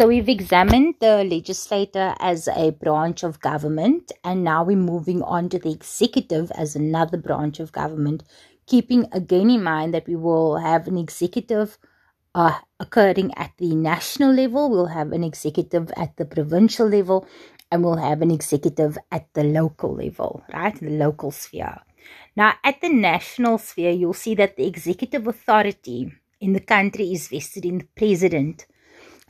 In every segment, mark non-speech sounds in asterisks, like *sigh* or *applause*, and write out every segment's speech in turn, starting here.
So we've examined the legislature as a branch of government, and now we're moving on to the executive as another branch of government, keeping again in mind that we will have an executive uh, occurring at the national level, we'll have an executive at the provincial level, and we'll have an executive at the local level, right? The local sphere. Now, at the national sphere, you'll see that the executive authority in the country is vested in the president.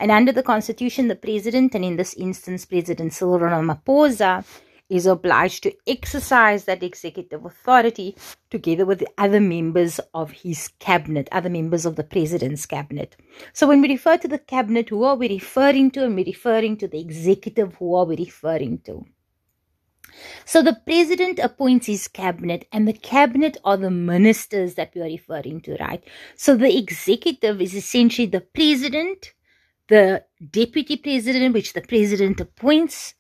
And under the constitution, the president, and in this instance, President Cyril Ramaphosa, is obliged to exercise that executive authority together with the other members of his cabinet, other members of the president's cabinet. So when we refer to the cabinet, who are we referring to? And we're referring to the executive, who are we referring to? So the president appoints his cabinet, and the cabinet are the ministers that we are referring to, right? So the executive is essentially the president, the deputy president, which the president appoints,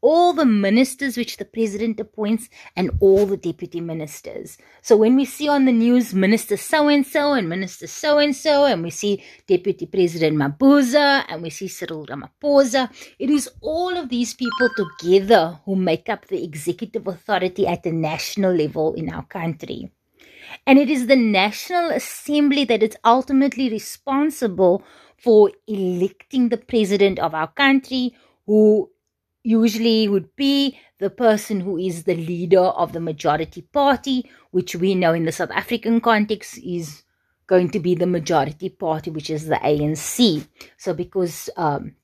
all the ministers which the president appoints and all the deputy ministers. So when we see on the news minister so and so and minister so and so, and we see deputy president Mabuza and we see Cyril Ramaphosa, it is all of these people together who make up the executive authority at the national level in our country. And it is the National Assembly that is ultimately responsible for electing the president of our country who usually would be the person who is the leader of the majority party, which we know in the South African context is going to be the majority party, which is the ANC. So, because um,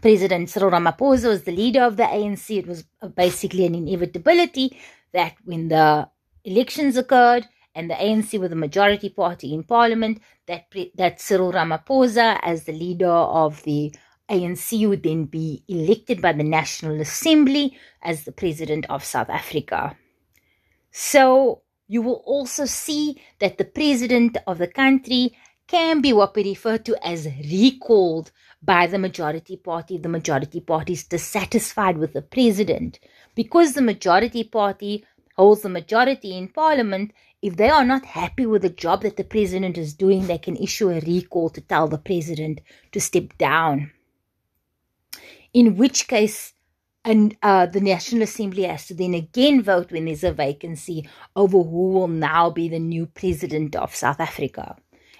President Cyril Ramaphosa was the leader of the ANC, it was basically an inevitability that when the elections occurred and the ANC were the majority party in parliament, that that Cyril Ramaphosa, as the leader of the ANC would then be elected by the National Assembly as the President of South Africa. So you will also see that the President of the country can be what we refer to as recalled by the majority party. The majority party is dissatisfied with the President. Because the majority party holds the majority in Parliament, if they are not happy with the job that the President is doing, they can issue a recall to tell the President to step down in which case and uh, the National Assembly has to then again vote when there's a vacancy over who will now be the new president of South Africa.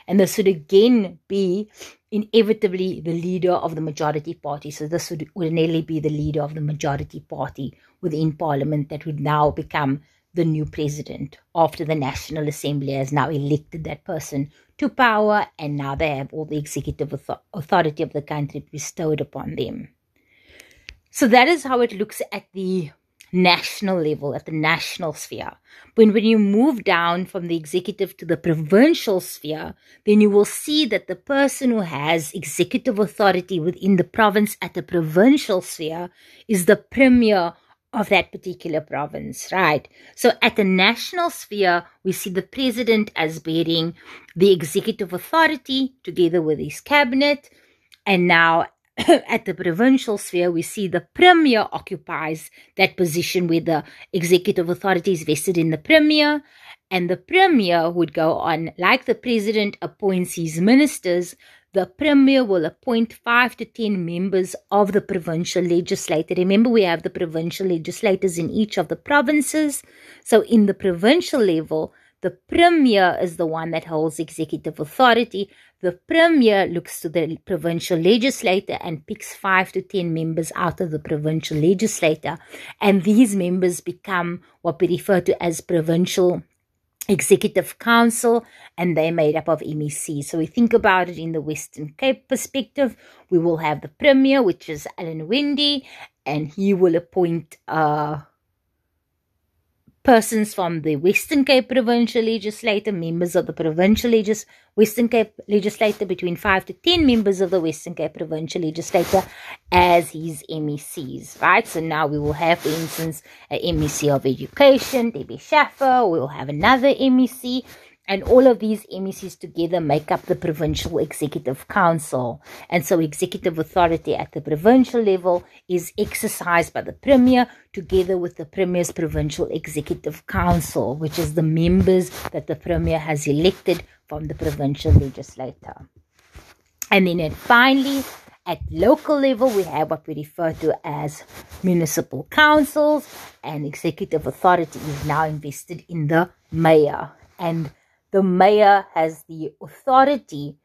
And this would again be inevitably the leader of the majority party. So this would ordinarily be the leader of the majority party within parliament that would now become the new president after the National Assembly has now elected that person to power and now they have all the executive authority of the country bestowed upon them. So that is how it looks at the national level, at the national sphere. When, when you move down from the executive to the provincial sphere, then you will see that the person who has executive authority within the province at the provincial sphere is the premier of that particular province, right? So at the national sphere, we see the president as bearing the executive authority together with his cabinet. And now *coughs* at the provincial sphere, we see the premier occupies that position where the executive authority is vested in the premier. And the premier would go on, like the president appoints his ministers, the premier will appoint five to ten members of the provincial legislature. Remember, we have the provincial legislators in each of the provinces. So, in the provincial level, the premier is the one that holds executive authority. The premier looks to the provincial legislature and picks five to ten members out of the provincial legislature. And these members become what we refer to as provincial executive council and they're made up of MEC. So we think about it in the Western Cape perspective. We will have the premier, which is Alan Winde, and he will appoint uh persons from the Western Cape Provincial Legislature, members of the Provincial Legis- Western Cape Legislature, between 5 to 10 members of the Western Cape Provincial Legislature as his MECs, right? So now we will have, for instance, an MEC of Education, Debbie Schäfer, we'll have another MEC and all of these MECs together make up the Provincial Executive Council. And so executive authority at the provincial level is exercised by the Premier together with the Premier's Provincial Executive Council, which is the members that the Premier has elected from the provincial legislature. And then finally, At local level, we have what we refer to as municipal councils, and executive authority is now invested in the mayor. And the mayor has the authority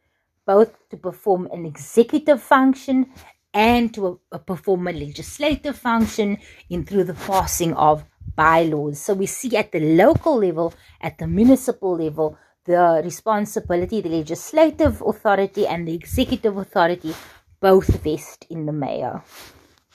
both to perform an executive function and to uh, perform a legislative function in through the passing of bylaws. So we see at the local level, at the municipal level, the responsibility, the legislative authority and the executive authority both vest in the mayor.